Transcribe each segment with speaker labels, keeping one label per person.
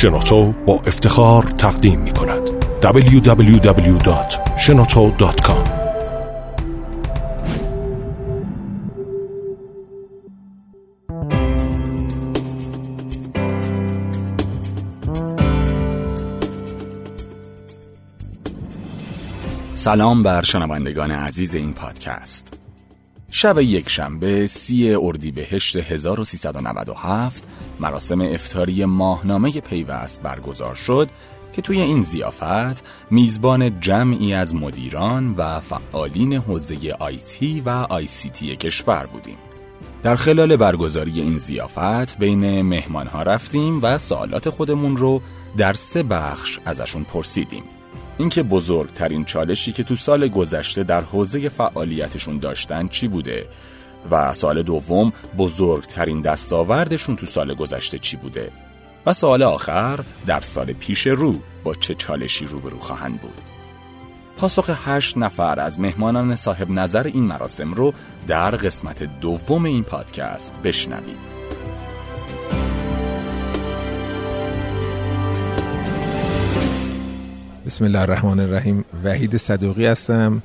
Speaker 1: شنوتو با افتخار تقدیم می کند. www.shenoto.com
Speaker 2: سلام بر شنوندگان عزیز این پادکست. شب یک شنبه سی اردیبهشت 1397 مراسم افتاری ماهنامه پیوست برگزار شد که توی این زیافت میزبان جمعی از مدیران و فعالین حوزه آیتی و آیسیتی کشور بودیم. در خلال برگزاری این زیافت بین مهمانها رفتیم و سوالات خودمون رو در سه بخش ازشون پرسیدیم. اینکه بزرگترین چالشی که تو سال گذشته در حوزه فعالیتشون داشتن چی بوده؟ و سال دوم بزرگترین دستاوردشون تو سال گذشته چی بوده؟ و سال آخر در سال پیش رو با چه چالشی روبرو خواهند بود؟ پاسخ هشت نفر از مهمانان صاحب نظر این مراسم رو در قسمت دوم این پادکست بشنوید.
Speaker 3: بسم الله الرحمن الرحیم. وحید صدوقی هستم.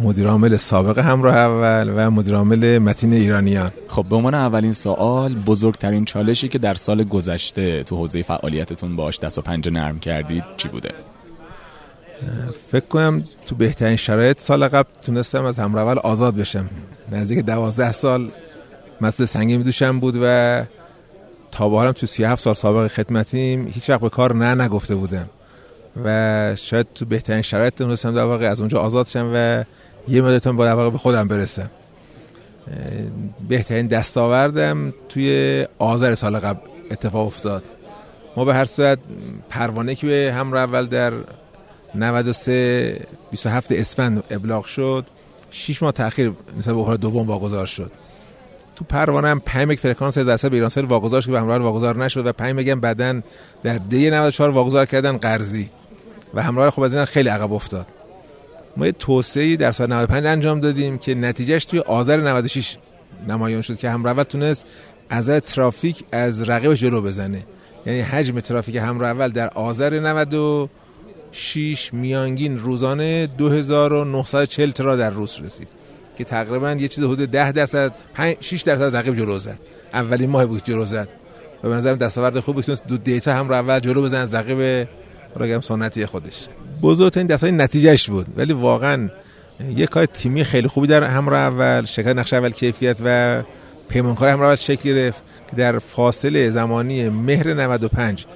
Speaker 3: مدیر عامل سابق همراه اول و مدیر عامل متین ایرانیان.
Speaker 2: خب به عنوان اولین سوال بزرگترین چالشی که در سال گذشته تو حوزه فعالیتتون باش دست و پنجه نرم کردید چی بوده؟
Speaker 3: فکر کنم تو بهترین شرایط سال قبل تونستم از همراه اول آزاد بشم. نزدیک دوازده سال مثل سنگی میدوشم بود و تا به تو 37 سال سابق خدمتیم هیچ وقت به کار نه نگفته بودم. و شاید تو بهترین شرایط تونستم در واقع از اونجا آزاد شم و یه مدتون با به خودم برسم. بهترین دستاوردم توی آذر سال قبل اتفاق افتاد. ما به هر صورت پروانه که به همراه اول در 93 27 اسفند ابلاغ شد 6 ماه تاخیر نسبت به دوم واگذار شد. تو پروانه هم 5 مگ فرکانس از درصد به ایرانسل واگذار شد که به همراه واگذار نشد و 5 مگ بعدن در دی 94 واگذار کردن قرضی. و همراه خب از این خیلی عقب افتاد. ما یه توسعه در سال 95 انجام دادیم که نتیجهش توی آذر 96 نمایان شد که همراه اول تونست از ترافیک از رقیب جلو بزنه. یعنی حجم ترافیک همراه اول در آذر 96 میانگین روزانه 2940 ترا در روز رسید که تقریبا یه چیز حدود 10 درصد 5 6 درصد رقیب جلو زد. اولین ماه بود جلو زد. و به نظرم دستاورد خوبی تونست دو دیتا هم رو اول جلو بزن از رقیب راگم سنتی خودش. بزرگترین دستای نتیجهش بود. ولی واقعا یک کار تیمی خیلی خوبی در همراه اول شرکت نقش اول کیفیت و پیمانکار همراه اول شکل گرفت که در فاصله زمانی مهر 95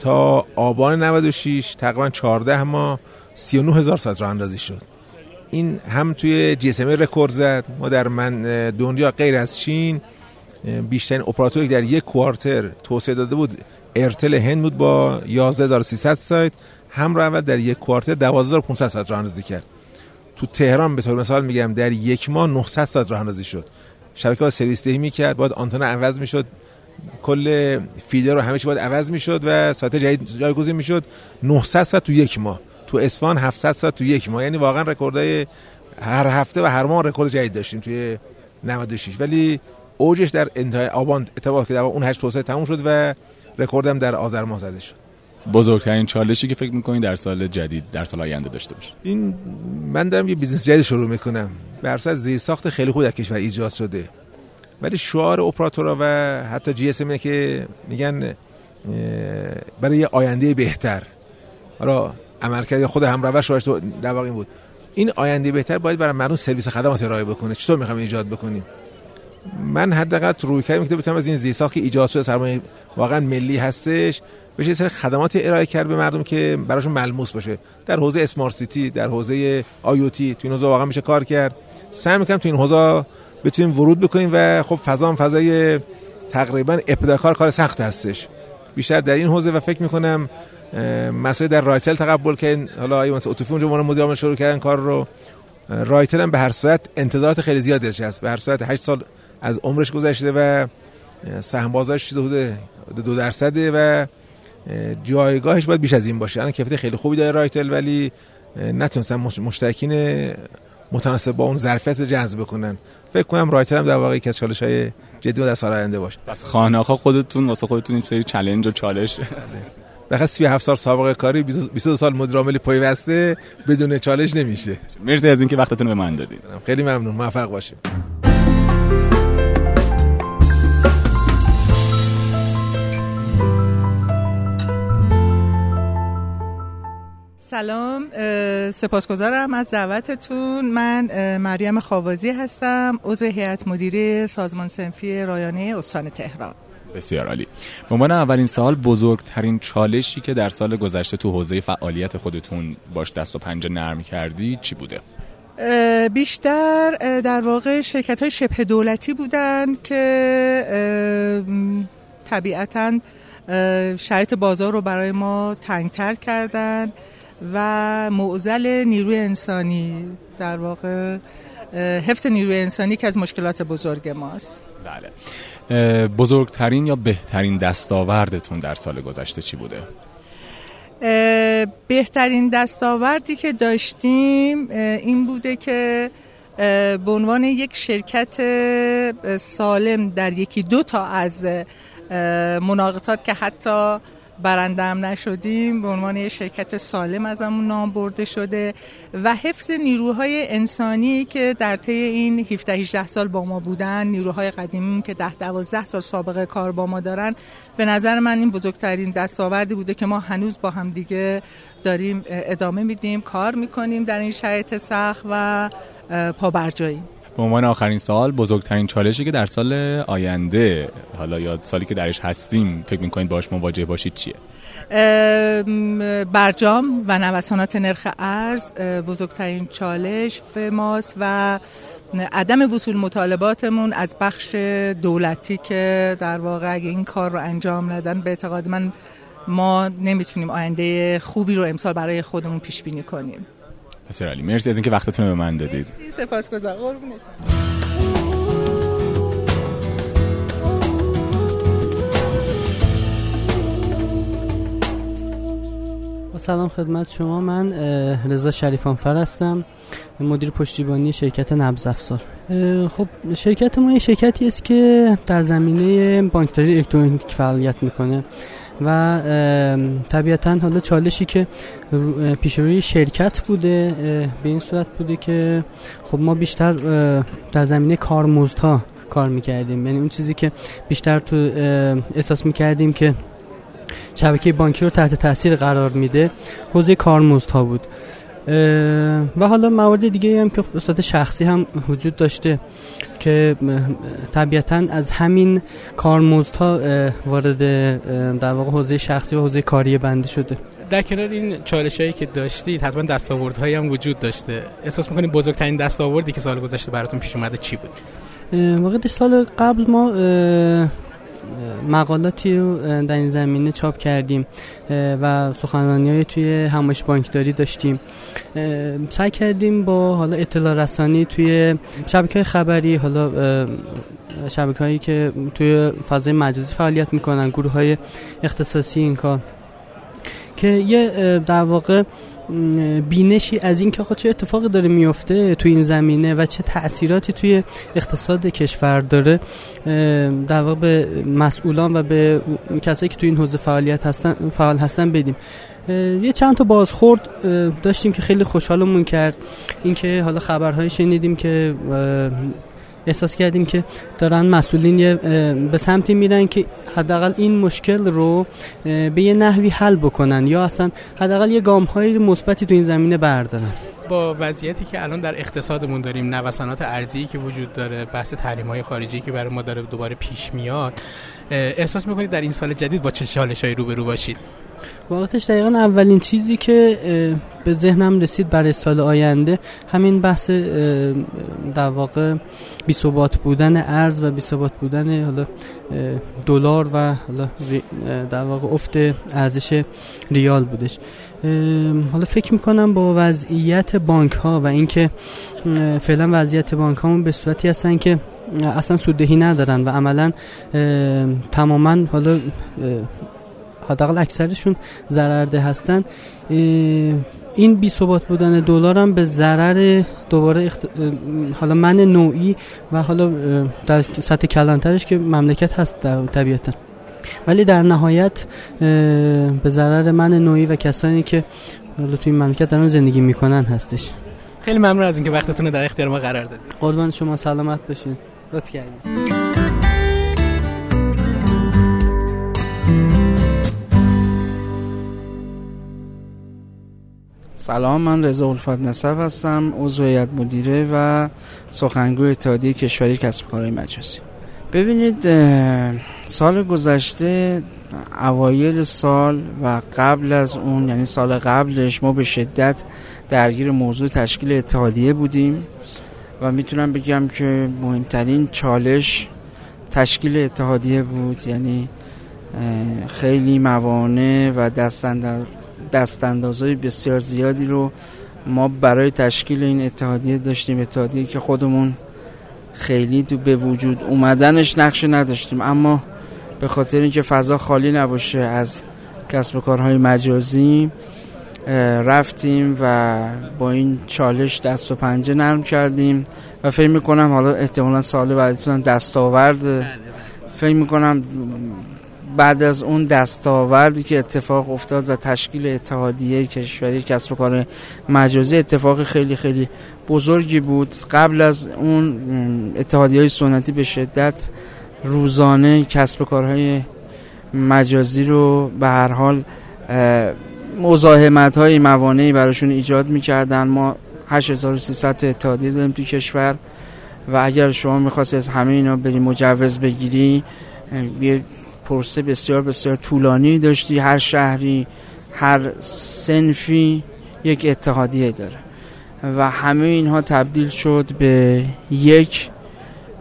Speaker 3: تا آبان 96 تقریبا 14 ماه 39 هزار ساعت راه اندازی شد. این هم توی جی رکورد زد. ما در من دنیا غیر از چین بیشترین اپراتوری در یک quarter توسعه داده بود ایرتل هند بود با 11300 سایت. هم رو اول در یک quarter 12500 ساعت راه اندازی کرد. تو تهران به طور مثال میگم در یک ماه 900 ساعت راه اندازی شد. شبکه سرویس دهی می‌کرد باید آنتن عوض می‌شد. کل feeder رو همه چی باید عوض می‌شد و ساعت جدید جایگزین می‌شد. 900 ساعت تو یک ماه. تو اصفهان 700 ساعت تو یک ماه. یعنی واقعا رکوردهای هر هفته و هر ماه رکورد جدید داشتیم توی 96 ولی اوجش در انتهای آبان اتفاق که در اون هشت توسعه تموم شد و رکوردم در آذر ماه زده شد.
Speaker 2: بزرگترین چالشی که فکر می‌کنید در سال جدید در سال آینده داشته باشه؟
Speaker 3: این من دارم یه بیزنس جدید شروع می‌کنم. بر اساس زیر ساخت خیلی خوب در کشور ایجاد شده. ولی شعار اپراتورها و حتی جی اس اینه که میگن برای یه آینده بهتر. حالا عملکرد خود همراه شوهرش در واقع بود. این آینده بهتر باید برای مردم سرویس خدمات ارائه بکنه. چطور می‌خوام ایجاد بکنیم؟ من حداقل روی کردم که بتونم از این زیرساخت که ایجاد شده. سرمایه واقعا ملی هستش. بشه سر خدمات ارائه کرد به مردم که براشون ملموس باشه. در حوزه اسمارت سیتی در حوزه آی تو این حوزه واقعا میشه کار کرد. سعی می‌کنم تو این حوزه بتونیم ورود بکنیم و خب فضا هم فضای تقریبا ابتداکار کار سخت هستش. بیشتر در این حوزه و فکر می‌کنم مسئله در رایتل تقبل که حالا مثلا اتوفی اونجا ما مدیر شروع کردن کار رو رایتل هم به هر صورت انتظارات خیلی زیادی هست به هر صورت 8 سال از عمرش گذشته و سهم بازارش چیز حدود دو درصده و جایگاهش باید بیش از این باشه. الان کیفیت خیلی خوبی داره رایتل ولی نتونستن مشترکین متناسب با اون ظرفیت جذب بکنن. فکر کنم رایتل هم در واقع یکی از چالش های جدی و در سال آینده باشه.
Speaker 2: پس خانه خودتون واسه خودتون این سری چالش و چالش.
Speaker 3: بخاطر 37 سال سابقه کاری 22 سال مدیر عامل پیوسته بدون چالش نمیشه.
Speaker 2: مرسی از اینکه وقتتون به من دادید.
Speaker 3: خیلی ممنون. موفق باشیم.
Speaker 4: سلام سپاسگزارم از دعوتتون. من مریم خاوازی هستم عضو هیئت مدیره سازمان سنفی رایانه استان تهران.
Speaker 2: بسیار عالی. به عنوان اولین سال بزرگترین چالشی که در سال گذشته تو حوزه فعالیت خودتون باش دست و پنجه نرم کردی چی بوده؟
Speaker 4: بیشتر در واقع شرکت های شبه دولتی بودن که طبیعتا شرایط بازار رو برای ما تنگتر کردن. و معزل نیروی انسانی در واقع حفظ نیروی انسانی که از مشکلات بزرگ ماست
Speaker 2: بله بزرگترین یا بهترین دستاوردتون در سال گذشته چی بوده؟
Speaker 4: بهترین دستاوردی که داشتیم این بوده که به عنوان یک شرکت سالم در یکی دو تا از مناقصات که حتی برنده هم نشدیم به عنوان یک شرکت سالم ازمون نام برده شده و حفظ نیروهای انسانی که در طی این 17 18 سال با ما بودن نیروهای قدیمی که 10 12 سال سابقه کار با ما دارن به نظر من این بزرگترین دستاوردی بوده که ما هنوز با هم دیگه داریم ادامه میدیم کار می‌کنیم در این شرایط سخت و پابرجاییم.
Speaker 2: به عنوان آخرین سال بزرگترین چالشی که در سال آینده حالا یا سالی که درش هستیم فکر می‌کنید باش مواجه باشید چیه؟
Speaker 4: برجام و نوسانات نرخ ارز بزرگترین چالش ماست و عدم وصول مطالباتمون از بخش دولتی که در واقع اگه این کار رو انجام ندن به اعتقاد من ما نمی‌تونیم آینده خوبی رو امسال برای خودمون پیش بینی کنیم
Speaker 2: بسیار علی. مرسی از اینکه وقتتون به من دادید.
Speaker 4: مرسی سپاسگزارم. قربونت
Speaker 5: سلام خدمت شما. من رضا شریفانفر هستم. مدیر پشتیبانی شرکت نبض افزار. خب شرکت ما یه شرکتی است که در زمینه بانکداری الکترونیک فعالیت می‌کنه. و طبیعتا حالا چالشی که پیش روی شرکت بوده به این صورت بوده که خب ما بیشتر در زمینه کارمزدها کار می‌کردیم. یعنی اون چیزی که بیشتر تو احساس می‌کردیم که شبکه بانکی رو تحت تاثیر قرار میده حوزه کارمزدها بود. و حالا موارد دیگه هم که به شخصی هم وجود داشته که طبیعتا از همین کارمزدها وارد در واقع حوزه شخصی و حوزه کاری بنده شده.
Speaker 6: در کنار این چالش هایی که داشتید حتما دستاوردهایی هم وجود داشته. احساس می‌کنید بزرگترین دستاوردی که سال گذشته براتون پیش اومده چی بود؟
Speaker 5: واقعا سال قبل ما مقالاتی رو در این زمینه چاپ کردیم و سخنرانی های توی همایش بانکداری داشتیم. سعی کردیم با حالا اطلاع رسانی توی شبکه خبری حالا شبکه هایی که توی فضای مجازی فعالیت می‌کنن گروه های اختصاصی این کار که یه در واقع بینشی از این که چه اتفاقی داره میفته توی این زمینه و چه تأثیراتی توی اقتصاد کشور داره در واقع به مسئولان و به کسایی که توی این حوزه فعالیت هستن فعال هستن بدیم. یه چند تا بازخورد داشتیم که خیلی خوشحالمون کرد. اینکه حالا خبرهای شنیدیم که احساس کردیم که دارن مسئولین به سمتی میرن که حداقل این مشکل رو به یه نحوی حل بکنن یا اصلا حداقل یه گام های مثبتی تو این زمینه بردارن.
Speaker 6: با وضعیتی که الان در اقتصادمون داریم نوسانات ارزی که وجود داره بحث تحریم های خارجی که برای ما داره دوباره پیش میاد احساس می‌کنید در این سال جدید با چه چالش رو روبرو باشید؟
Speaker 5: واقعتش دقیقا اولین چیزی که به ذهنم رسید برای سال آینده همین بحث در واقع بیثبات بودن ارز و بیثبات بودن حالا دلار و حالا در واقع افت ارزش ریال بودش. حالا فکر می‌کنم با وضعیت بانک ها و اینکه فعلا وضعیت بانک ها به صورتی هستن که اصلا سوددهی ندارن و عملا تماما حالا حداقل اکثرشون ضررده هستن. این بی ثبات بودن دلار هم به ضرر دوباره اخت... حالا من نوعی و حالا در سطح کلانترش که مملکت هست در طبیعتا. ولی در نهایت به ضرر من نوعی و کسانی که حالا توی این مملکت دارن زندگی می‌کنن هستش.
Speaker 6: خیلی ممنون از اینکه وقتتون در اختیار ما قرار دادید.
Speaker 5: قربان شما سلامت باشید لطف کردید
Speaker 7: سلام من رضا الفت نصب هستم عضو هیئت مدیره و سخنگوی اتحادیه کشوری کسب کارهای مجازی ببینید سال گذشته اوایل سال و قبل از اون یعنی سال قبلش ما به شدت درگیر موضوع تشکیل اتحادیه بودیم و می‌تونم بگم که مهمترین چالش تشکیل اتحادیه بود. یعنی خیلی موانع و دستاندازهای بسیار زیادی رو ما برای تشکیل این اتحادیه داشتیم اتحادیه که خودمون خیلی تو به وجود اومدنش نقشه نداشتیم. اما به خاطر اینکه فضا خالی نباشه از کسب و کارهای مجازی رفتیم و با این چالش دست و پنجه نرم کردیم و فکر می‌کنم حالا احتمالا سال بعدتونم دستاورد فکر می‌کنم بعد از اون دستاوردی که اتفاق افتاد و تشکیل اتحادیه کشوری کسب و کار مجازی اتفاق خیلی خیلی بزرگی بود. قبل از اون اتحادیه های سنتی به شدت روزانه کسب کارهای مجازی رو به هر حال مزاحمت های موانعی براشون ایجاد می‌کردن. ما 8300 تا اتحادیه داریم تو کشور و اگر شما می‌خواست از همه اینا بری مجوز بگیری یه پرسه بسیار بسیار طولانی داشتی هر شهری هر سنفی یک اتحادیه داره. و همه اینها تبدیل شد به یک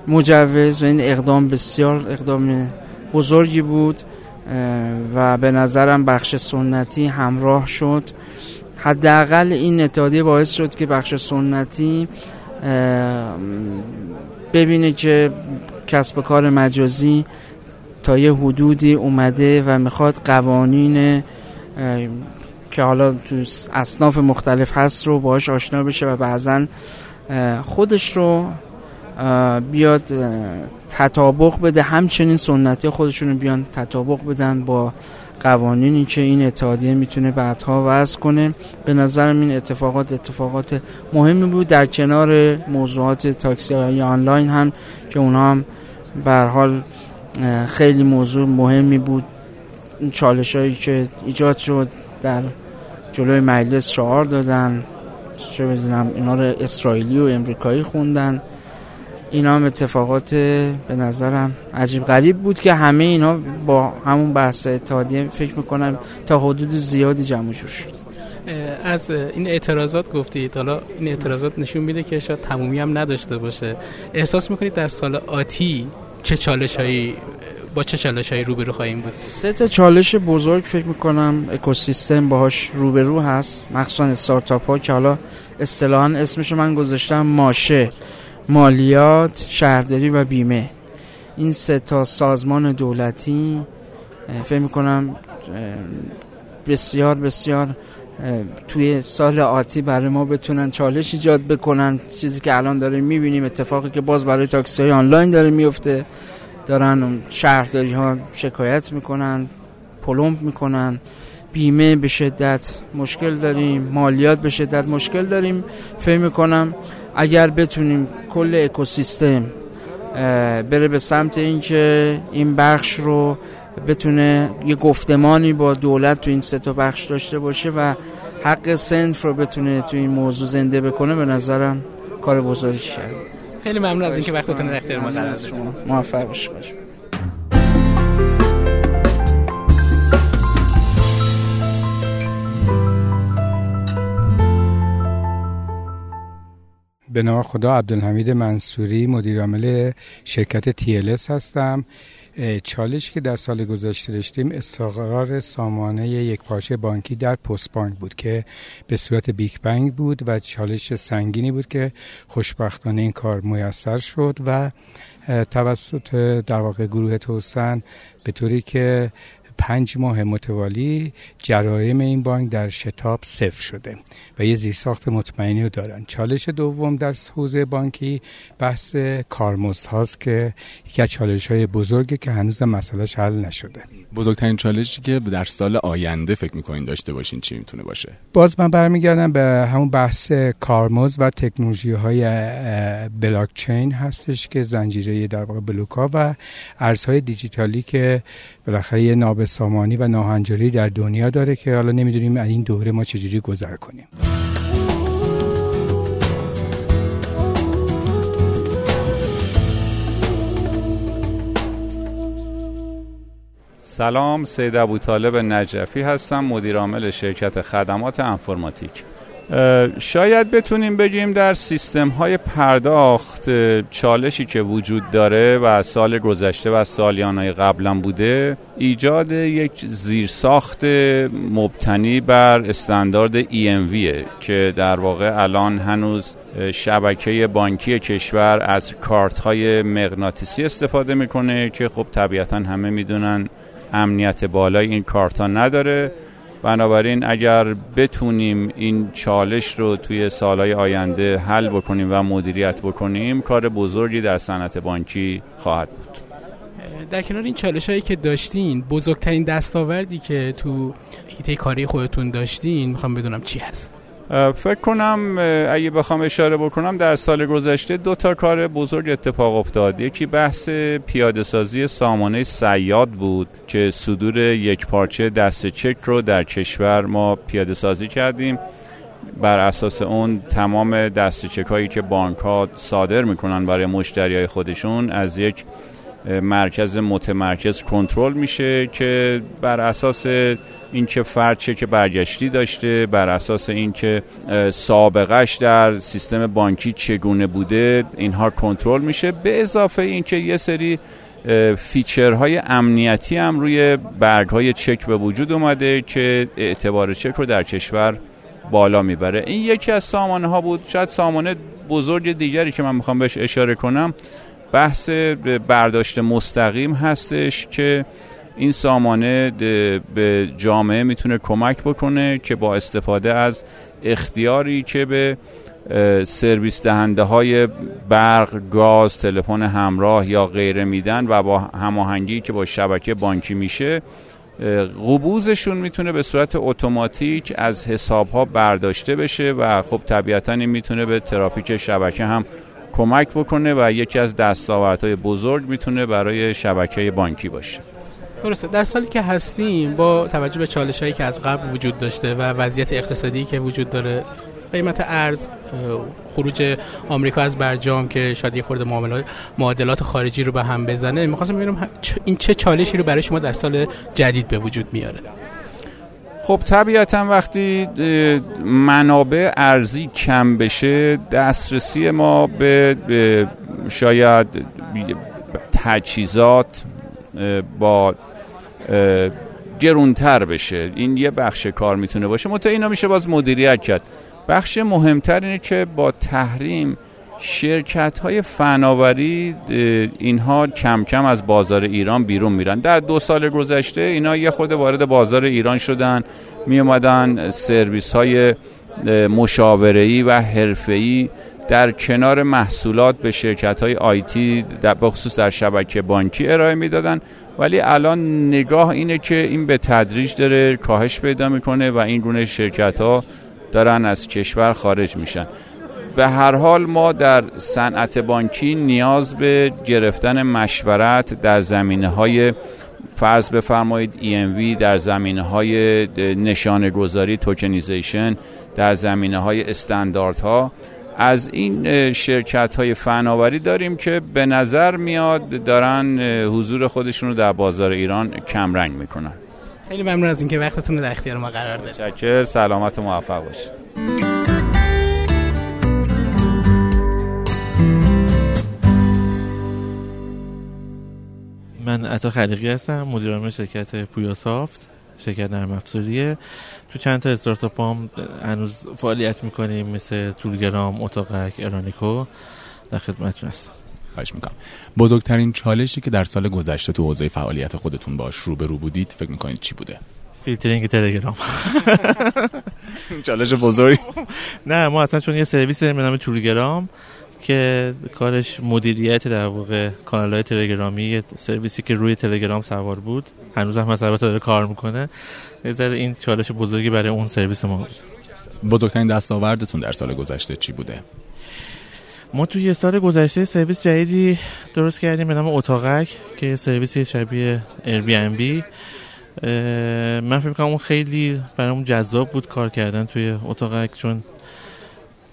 Speaker 7: مجوز و این اقدام بسیار اقدام بزرگی بود و به نظرم بخش سنتی همراه شد. حداقل این اتحادیه باعث شد که بخش سنتی ببینه که کسب کار مجازی تا یه حدودی اومده و می‌خواد قوانین که حالا تو اصناف مختلف هست رو باش آشنا بشه و بعضا خودش رو بیاد تطابق بده. همچنین سنتی خودشون رو بیان تطابق بدن با قوانینی که این اتحادیه می‌تونه بعدها وضع کنه. به نظرم این اتفاقات اتفاقات مهمی بود. در کنار موضوعات تاکسی آنلاین هم که اونها هم حال خیلی موضوع مهمی بود. چالش هایی که ایجاد شد در جلوی مجلس شعار دادن. چه بدونم اینا رو اسرائیلی و امریکایی خوندن. اینا هم اتفاقات به نظرم عجیب غریب بود که همه اینا با همون بحث اتحادیه فکر می‌کنم تا حدود زیادی جمع شد.
Speaker 6: از این اعتراضات گفتید. حالا این اعتراضات نشون میده که شاید تمومی هم نداشته باشه. احساس می‌کنید در سال آتی چه چالش هایی با چه چالش هایی روبرو خواهیم بود؟
Speaker 7: سه تا چالش بزرگ فکر می‌کنم اکوسیستم باهاش روبرو هست. مخصوصا استارتاپ ها که حالا اصطلاحا اسمش من گذاشتم ماشه مالیات شهرداری و بیمه. این سه تا سازمان دولتی فکر می‌کنم بسیار بسیار توی سال آتی برای ما بتونن چالش ایجاد بکنن. چیزی که الان داریم می‌بینیم اتفاقی که باز برای تاکسی های آنلاین داره میفته دارن شهرداری ها شکایت می‌کنن پلمپ می‌کنن. بیمه به شدت مشکل داریم مالیات به شدت مشکل داریم. فکر می‌کنم اگر بتونیم کل اکوسیستم بره به سمت اینکه این بخش رو بتونه یه گفتمانی با دولت تو این سه تا بخش داشته باشه و حق سنف رو بتونه تو این موضوع زنده بکنه به نظرم کار بزرگی کرد.
Speaker 6: خیلی ممنون از اینکه وقتتون رو اختیار ما قرار
Speaker 7: موفق باشید
Speaker 8: به نام خدا عبدالحمید منصوری مدیر عامل شرکت TLS هستم. چالشی که در سال گذشته داشتیم استقرار سامانه یک پارچه بانکی در پست بانک بود که به صورت بیک بانک بود و چالش سنگینی بود که خوشبختانه این کار میسر شد و توسط در واقع گروه توسن به طوری که پنج ماه متوالی جرایم این بانک در شتاب صفر شده و یه زیرساخت مطمئنی رو دارن. چالش دوم در حوزه بانکی بحث کارمزد هاست که یکی از چالش های بزرگی که هنوز مسئلهش حل نشده.
Speaker 2: بزرگترین چالشی که در سال آینده فکر می‌کنین داشته باشین چی می‌تونه باشه؟
Speaker 8: باز من برمیگردم به همون بحث کارمزد و تکنولوژی های بلاک چین هستش که زنجیره در واقع بلوکا و ارزهای دیجیتالی که بالاخره یه نابسامانی و ناهنجاری در دنیا داره که حالا نمی‌دونیم این دوره ما چجوری گذر کنیم.
Speaker 9: سلام سید ابو طالب نجفی هستم مدیر عامل شرکت خدمات انفرماتیک. شاید بتونیم بگیم در سیستم های پرداخت چالشی که وجود داره و سال گذشته و سالیانهای قبلا بوده ایجاد یک زیرساخت مبتنی بر استاندارد EMV که در واقع الان هنوز شبکه بانکی کشور از کارت های مغناطیسی استفاده می‌کنه که خب طبیعتا همه می‌دونن امنیت بالای این کارت ها نداره. بنابراین اگر بتونیم این چالش رو توی سالهای آینده حل بکنیم و مدیریت بکنیم کار بزرگی در صنعت بانکی خواهد بود.
Speaker 6: در کنار این چالش هایی که داشتین بزرگترین دستاوردی که تو ایته کاری خودتون داشتین می‌خوام بدونم چی هست؟
Speaker 9: فکر کنم اگه بخوام اشاره بکنم در سال گذشته دو تا کار بزرگ اتفاق افتاد. یکی بحث پیاده سازی سامانه سیاد بود که صدور یک پارچه دست چک رو در کشور ما پیاده سازی کردیم. بر اساس اون تمام دست چک هایی که بانک ها صادر می‌کنن برای مشتری های خودشون از یک مرکز متمرکز کنترل میشه که بر اساس اینکه فرد که برگشتی داشته بر اساس اینکه سابقش در سیستم بانکی چگونه بوده اینها کنترل میشه. به اضافه اینکه یه سری فیچرهای امنیتی هم روی برگ های چک به وجود اومده که اعتبار چک رو در کشور بالا می‌بره. این یکی از سامانه ها بود. شاید سامانه بزرگ دیگری که من می‌خوام بهش اشاره کنم بحث برداشت مستقیم هستش که این سامانه به جامعه می‌تونه کمک بکنه که با استفاده از اختیاری که به سرویس دهنده های برق، گاز، تلفن همراه یا غیره میدن و با هماهنگی که با شبکه بانکی میشه قبوزشون می‌تونه به صورت اتوماتیک از حساب ها برداشته بشه و خب طبیعتا این می‌تونه به ترافیک شبکه هم کمک بکنه و یکی از دستاوردهای بزرگ می‌تونه برای شبکه بانکی باشه.
Speaker 6: درسته. در سالی که هستیم با توجه به چالش هایی که از قبل وجود داشته و وضعیت اقتصادی که وجود داره قیمت ارز خروج آمریکا از برجام که شاید یه خورده معادلات خارجی رو به هم بزنه می‌خواستم ببینم این چه چالشی رو برای شما در سال جدید به وجود میاره؟
Speaker 9: خب طبیعتا وقتی منابع ارزی کم بشه دسترسی ما به شاید تجهیزات با گرونتر بشه. این یه بخش کار می‌تونه باشه. متا اینا میشه باز مدیریت کرد. بخش مهمتر اینه که با تحریم شرکت های فناوری اینها کم کم از بازار ایران بیرون میرن. در دو سال گذشته اینا یه خود وارد بازار ایران شدن. می اومدن سرویس های مشاوره‌ای و حرفه‌ای در کنار محصولات به شرکت های آیتی در بخصوص در شبکه بانکی ارائه می‌دادن. ولی الان نگاه اینه که این به تدریج داره کاهش پیدا می‌کنه و این گونه شرکت ها دارن از کشور خارج میشن. به هر حال ما در صنعت بانکی نیاز به گرفتن مشورت در زمینه های فرض بفرمایید EMV در زمینه های نشانه گذاری توکنیزیشن در زمینه های استانداردها از این شرکت های فناوری داریم که به نظر میاد دارن حضور خودشون رو در بازار ایران کمرنگ می‌کنن.
Speaker 6: خیلی ممنون از اینکه وقتتون رو در اختیار ما قرار دادید.
Speaker 9: شکر سلامت و موفق باشید.
Speaker 10: من عطا خلیقی هستم مدیر شرکت پویا سافت شرکت نرم افزاریه تو چند تا استارتاپ هم هنوز فعالیت می‌کنیم مثل تولگرام، اتاقک، ارانیکو در خدمتتون هستم.
Speaker 2: خواهش می‌کنم. بزرگترین چالشی که در سال گذشته تو حوزه فعالیت خودتون باش روبرو بودید فکر می‌کنید چی بوده؟
Speaker 10: فیلترینگ تلگرام.
Speaker 2: چالش بزرگی.
Speaker 10: نه ما اصلا چون یه سرویس به نام تولگرام که کارش مدیریت در واقع کانال های تلگرامی سرویسی که روی تلگرام سوار بود. هنوز هم مثلا داره کار می‌کنه. یه این چالش بزرگی برای اون سرویس ما بود.
Speaker 2: بزرگترین دستاوردتون در سال گذشته چی بوده؟
Speaker 10: ما توی یه سال گذشته سرویس جدیدی درست کردیم به نام اتاقک که سرویس شبیه بی من فکر کنم اون خیلی برامون جذاب بود کار کردن توی اتاقک چون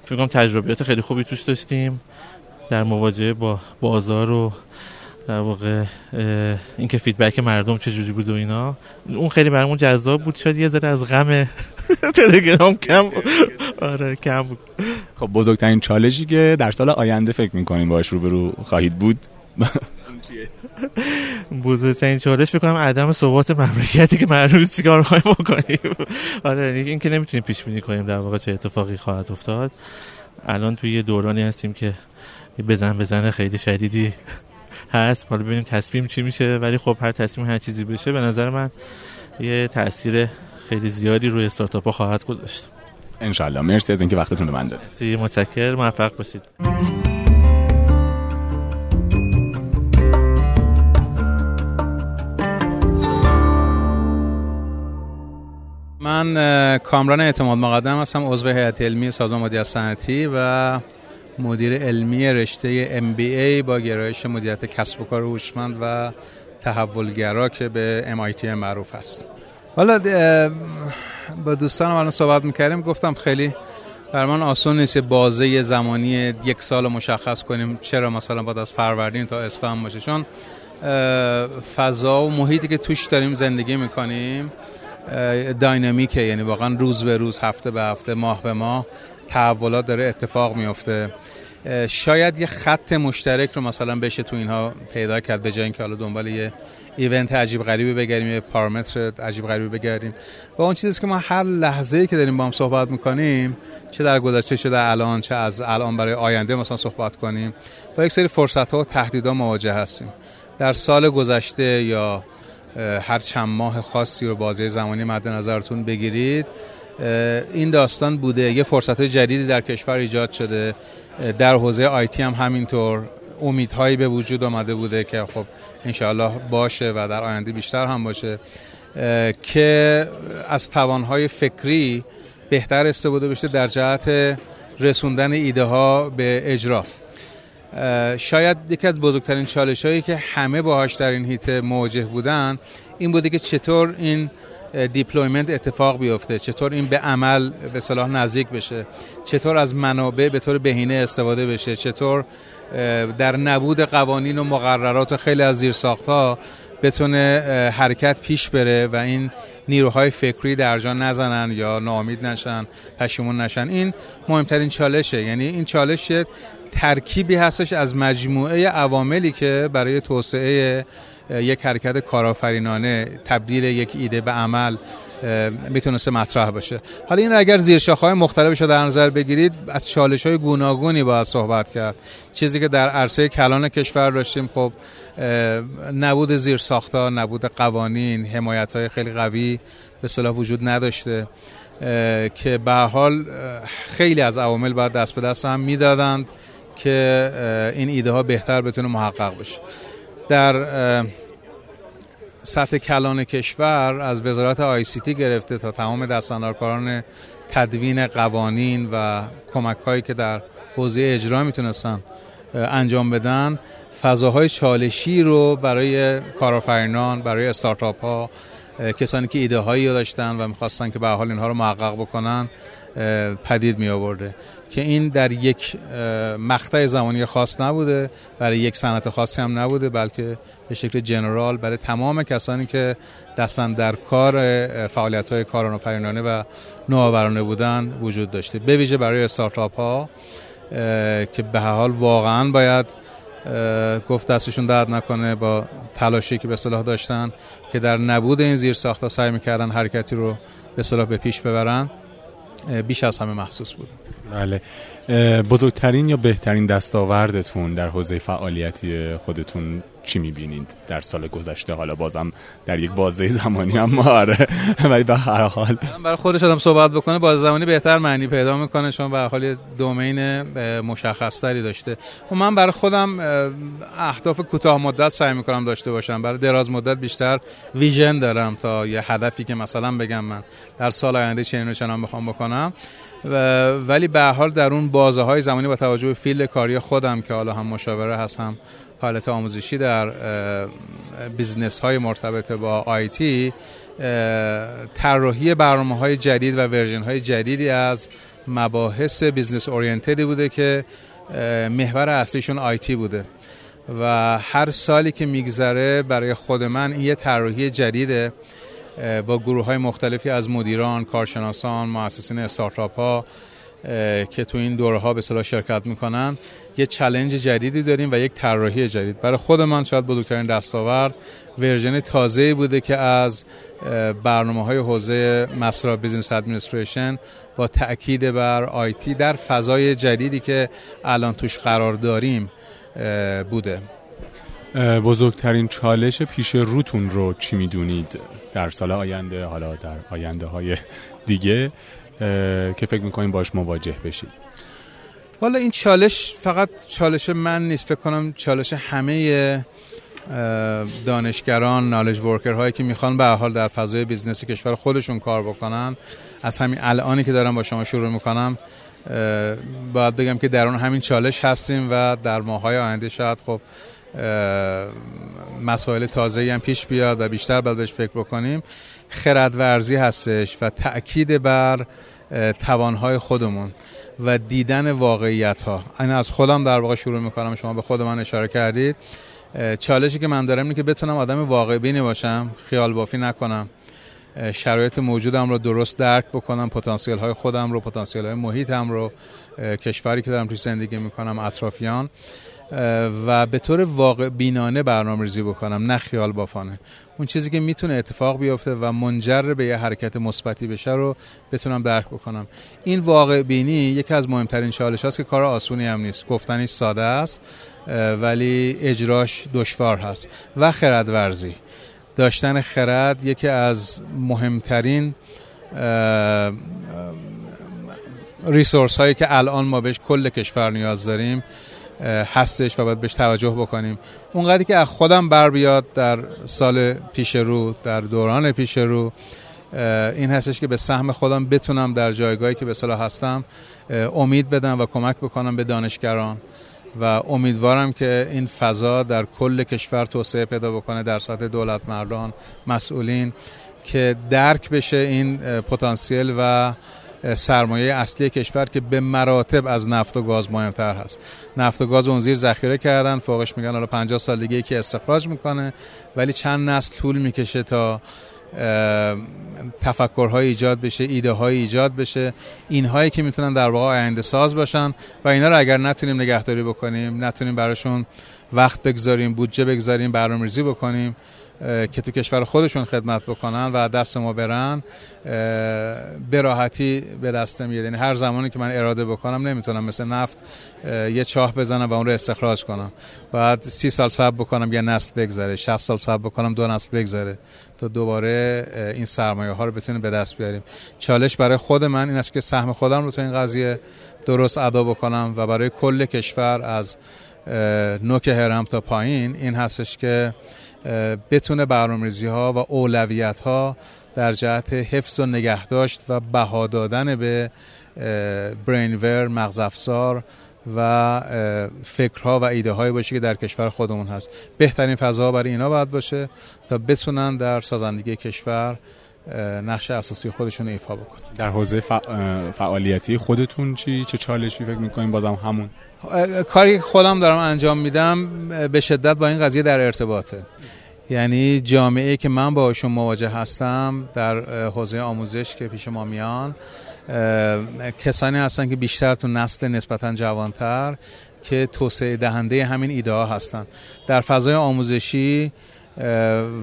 Speaker 10: فکر کنم تجربیات خیلی خوبی توش داشتیم در مواجهه با بازار و در واقع اینکه feedback مردم چه جوری بود و اینا. اون خیلی برامون جذاب بود. شاید یه ذره از غم تلگرام کم آره کم بود.
Speaker 2: خب بزرگترین چالشی که در سال آینده فکر می‌کنیم باش رو خواهید بود؟
Speaker 10: بزرگترین چالش فکر کنم عدم ثبات مملکتی که من روز چیکار می‌خوایم بکنیم. آره این که نمی‌تونیم پیش بینی کنیم در واقع چه اتفاقی خواهد افتاد. الان توی یه دورانی هستیم که بزن بزن خیلی شدیدی هست. حالا ببینیم تصمیم چی میشه ولی خب هر تصمیم هر چیزی بشه به نظر من یه تاثیر خیلی زیادی روی استارتاپ ها خواهد گذاشت.
Speaker 2: انشالله مرسی از اینکه وقتتون رو من دادید.
Speaker 10: متشکر موفق باشید.
Speaker 11: من کامران اعتماد مقدم هستم عضو هیئت علمی سازمان مدیریت صنعتی و مدیر علمی رشته MBA با گرایش مدیریت کسب و کار هوشمند و تحولگرا که به MIT معروف است. حالا با دوستانم الان صحبت می‌کردیم گفتم خیلی بر من آسون نیست بازه زمانی یک سال مشخص کنیم چرا مثلا باید از فروردین تا اسفند باشه چون فضا و محیطی که توش داریم زندگی می‌کنیم داینامیکه یعنی واقعا روز به روز هفته به هفته ماه به ماه تحولات داره اتفاق میفته. شاید یه خط مشترک رو مثلا بشه تو اینها پیدا کرد به جای اینکه حالا دنبال یه ایونت عجیب غریبی بگیریم یه پارامتر عجیب غریبی بگیریم و اون چیزی که ما هر لحظه‌ای که داریم با هم صحبت می‌کنیم چه در گذشته چه در الان چه از الان برای آینده مثلا صحبت کنیم با یک سری فرصت ها و تهدیدها مواجه هستیم. در سال گذشته یا هر چند ماه خاصی رو بازی زمانی مد نظرتون بگیرید. این داستان بوده. یه فرصت جدیدی در کشور ایجاد شده. در حوزه آیتی هم همینطور امیدهایی به وجود آمده بوده که خب انشاءالله باشه و در آینده بیشتر هم باشه. که از توانهای فکری بهتر استفاده بشه در جهت رسوندن ایده ها به اجرا. شاید یکی از بزرگترین چالش هایی که همه باهاش در این هیته مواجه بودن این بوده که چطور این deployment اتفاق بیفته چطور این به عمل به اصطلاح نزدیک بشه چطور از منابع به طور بهینه استفاده بشه چطور در نبود قوانین و مقررات و خیلی از زیرساختها بتونه حرکت پیش بره و این نیروهای فکری در جا نزنن یا ناامید نشن پشیمون نشن. این مهمترین چالشه. یعنی این چالش ترکیبی هستش از مجموعه عواملی که برای توسعه یک حرکت کارآفرینانه تبدیل یک ایده به عمل می‌تونسته مطرح باشه. حالا این اگر زیر های مختلفش رو در نظر بگیرید از چالش های گوناگونی باید صحبت کرد. چیزی که در عرصه کلان کشور داشتیم خب نبود زیر ساختا نبود قوانین حمایت های خیلی قوی به صلاح وجود نداشته که به حال خیلی از عوامل باید دست به دست هم می‌دادند. که این ایده ها بهتر بتونه محقق بشه. در سطح کلان کشور از وزارت آی سی تی گرفته تا تمام دستاندارکاران تدوین قوانین و کمک هایی که در حوزه اجرا می‌تونستن انجام بدن فضاهای چالشی رو برای کارآفرینان برای استارتاپ ها کسانی که ایده هایی داشتن و می‌خواستن که به حال اینها رو محقق بکنن پدید می آورده که این در یک مقطع زمانی خاص نبوده برای یک صنعت خاصی هم نبوده بلکه به شکل جنرال برای تمام کسانی که دستن در کار فعالیت های کارآفرینانه و نوآورانه بودن وجود داشته. به ویژه برای استارتاپ ها که به حال واقعا باید گفت دستشون درد نکنه با تلاشی که به صلاح داشتن که در نبود این زیر سعی می‌کردن حرکتی رو به صلاح به پیش ببرن بیش از همه محسوس بود
Speaker 12: بله بزرگترین یا بهترین دستاوردتون در حوزه فعالیتی خودتون چی می‌بینید در سال گذشته؟ حالا بازم در یک بازه زمانی هم آره. ولی به هر حال.
Speaker 11: برای خودش آدم صحبت بکنه بازه زمانی بهتر معنی پیدا می‌کنه چون به حال دومین مشخص تری داشته. و من برای خودم اهداف کوتاه مدت سعی می‌کنم داشته باشم. برای دراز مدت بیشتر vision دارم تا یه هدفی که مثلا بگم من در سال آینده چنین و چنان بخوام بکنم. ولی به هر حال در اون بازه های زمانی با توجه به field کاری خودم که حالا هم مشاوره هستم حالت آموزشی در business های مرتبط با IT طراحی برنامه های جدید و version های جدیدی از مباحث business oriented ی بوده که محور اصلیشون IT بوده و هر سالی که میگذره برای خود من این یه طراحی جدیده با گروه های مختلفی از مدیران، کارشناسان، مؤسسین استارتاپ ها که تو این دوره ها به اصطلاح شرکت می‌کنن یه challenge جدیدی داریم و یک طراحی جدید. برای خود من شاید بزرگترین دستاورد version تازه بوده که از برنامه های حوزه Master of Business Administration با تاکید بر IT در فضای جدیدی که الان توش قرار داریم بوده.
Speaker 12: بزرگترین چالش پیش روتون رو چی می‌دونید؟ در سال آینده حالا در آینده های دیگه. که فکر می‌کنیم باش مواجه بشید
Speaker 11: والا این چالش فقط چالش من نیست. فکر کنم چالش همه دانشگران knowledge worker هایی که می‌خوان به هر حال در فضای business ی کشور خودشون کار بکنن. از همین الانی که دارم با شما شروع می‌کنم باید بگم که در اون همین چالش هستیم و در ماهای آینده شاید خب مسائل تازه هم پیش بیاد و بیشتر باید بهش فکر بکنیم. خردورزی هستش و تأکید بر توانهای خودمون و دیدن واقعیت ها این از خودم در واقع شروع می‌کنم. شما به خود من اشاره کردید. چالشی که من دارم اینه که بتونم آدم واقع بینی باشم خیال بافی نکنم. شرایط موجودم رو درست درک بکنم پتانسیل های خودم رو پتانسیل های محیطم رو کشوری که دارم توی زندگی می‌کنم اطرافیان. و به طور واقع بینانه برنامه ریزی بکنم نه خیال بافانه. اون چیزی که می‌تونه اتفاق بیفته و منجر به یه حرکت مثبتی بشه رو بتونم درک بکنم. این واقع بینی یکی از مهمترین چالش هست که کار آسونی هم نیست. گفتنش ساده است ولی اجراش دشوار هست. و خرد ورزی داشتن خرد یکی از مهمترین ریسورس هایی که الان ما بهش کل کشور نیاز داریم. هستش و باید بهش توجه بکنیم. اونقدری که از خودم بر بیاد در سال پیش رو در دوران پیش رو این هستش که به سهم خودم بتونم در جایگاهی که به صلاح هستم امید بدم و کمک بکنم به دانشگران. و امیدوارم که این فضا در کل کشور توسعه پیدا بکنه در سطح دولت مردان مسئولین که درک بشه این پتانسیل و سرمایه اصلی کشور که به مراتب از نفت و گاز مهمتر هست. نفت و گاز اون زیر ذخیره کردن فوقش میگن حالا 50 سال دیگه یکی استخراج می‌کنه ولی چند نسل طول می‌کشه تا تفکرهای ایجاد بشه ایده های ایجاد بشه. اینهایی که می‌تونن در واقع آینده ساز باشن و اینا رو اگر نتونیم نگهداری بکنیم نتونیم براشون وقت بگذاریم بودجه بگذاریم برنامه‌ریزی بکنیم که تو کشور خودشون خدمت بکنن و دست ما برن به راحتی به دست میاد. یعنی هر زمانی که من اراده بکنم نمی‌تونم مثل نفت یه چاه بزنم و اون رو استخراج کنم. بعد سی سال صبر بکنم یه نسل بگذره 60 سال صبر بکنم دو نسل بگذره تا دوباره این سرمایه ها رو بتونیم به دست بیاریم. چالش برای خود من این است که سهم خودم رو تو این قضیه درست ادا بکنم و برای کل کشور از نوک هرم تا پایین این هستش که بتونه برنامه‌ریزی ها و اولویت ها در جهت حفظ و نگهداشت و بها دادن به برینور مغز افزار و فکرها و ایده های باشه که در کشور خودمون هست. بهترین فضا برای اینا باید باشه تا بتونن در سازندگی کشور نقش اساسی خودشون ایفا بکنن.
Speaker 12: در حوزه فعالیتی خودتون چی؟ چه چالشی فکر می‌کنین؟ بازم همون.
Speaker 11: کاری که خودم دارم انجام میدم به شدت با این قضیه در ارتباطه. یعنی جامعه که من باشون مواجه هستم در حوزه آموزش که پیش ما میان کسانی هستن که بیشتر تو نسل نسبتا جوانتر که توسعه دهنده همین ایده ها هستن. در فضای آموزشی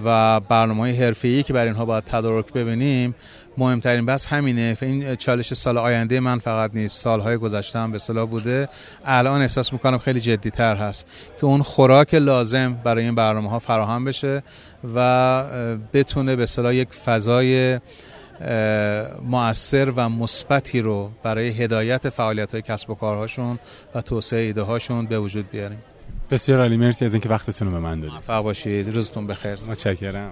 Speaker 11: و برنامه حرفه‌ای که بر اینها باید تدارک ببینیم مهمترین بس همینه. این چالش سال آینده من فقط نیست سالهای گذشته هم به صلاح بوده. الان احساس می‌کنم خیلی جدی تر هست که اون خوراک لازم برای این برنامه ها فراهم بشه و بتونه به صلاح یک فضای مؤثر و مثبتی رو برای هدایت فعالیت های کسب و کارهاشون و توسعه ایده هاشون به وجود بیاریم.
Speaker 12: بسیار عالی. مرسی از اینکه وقتتون رو به من دادید.
Speaker 11: موفق باشید. روزتون بخیر.
Speaker 12: متشکرم.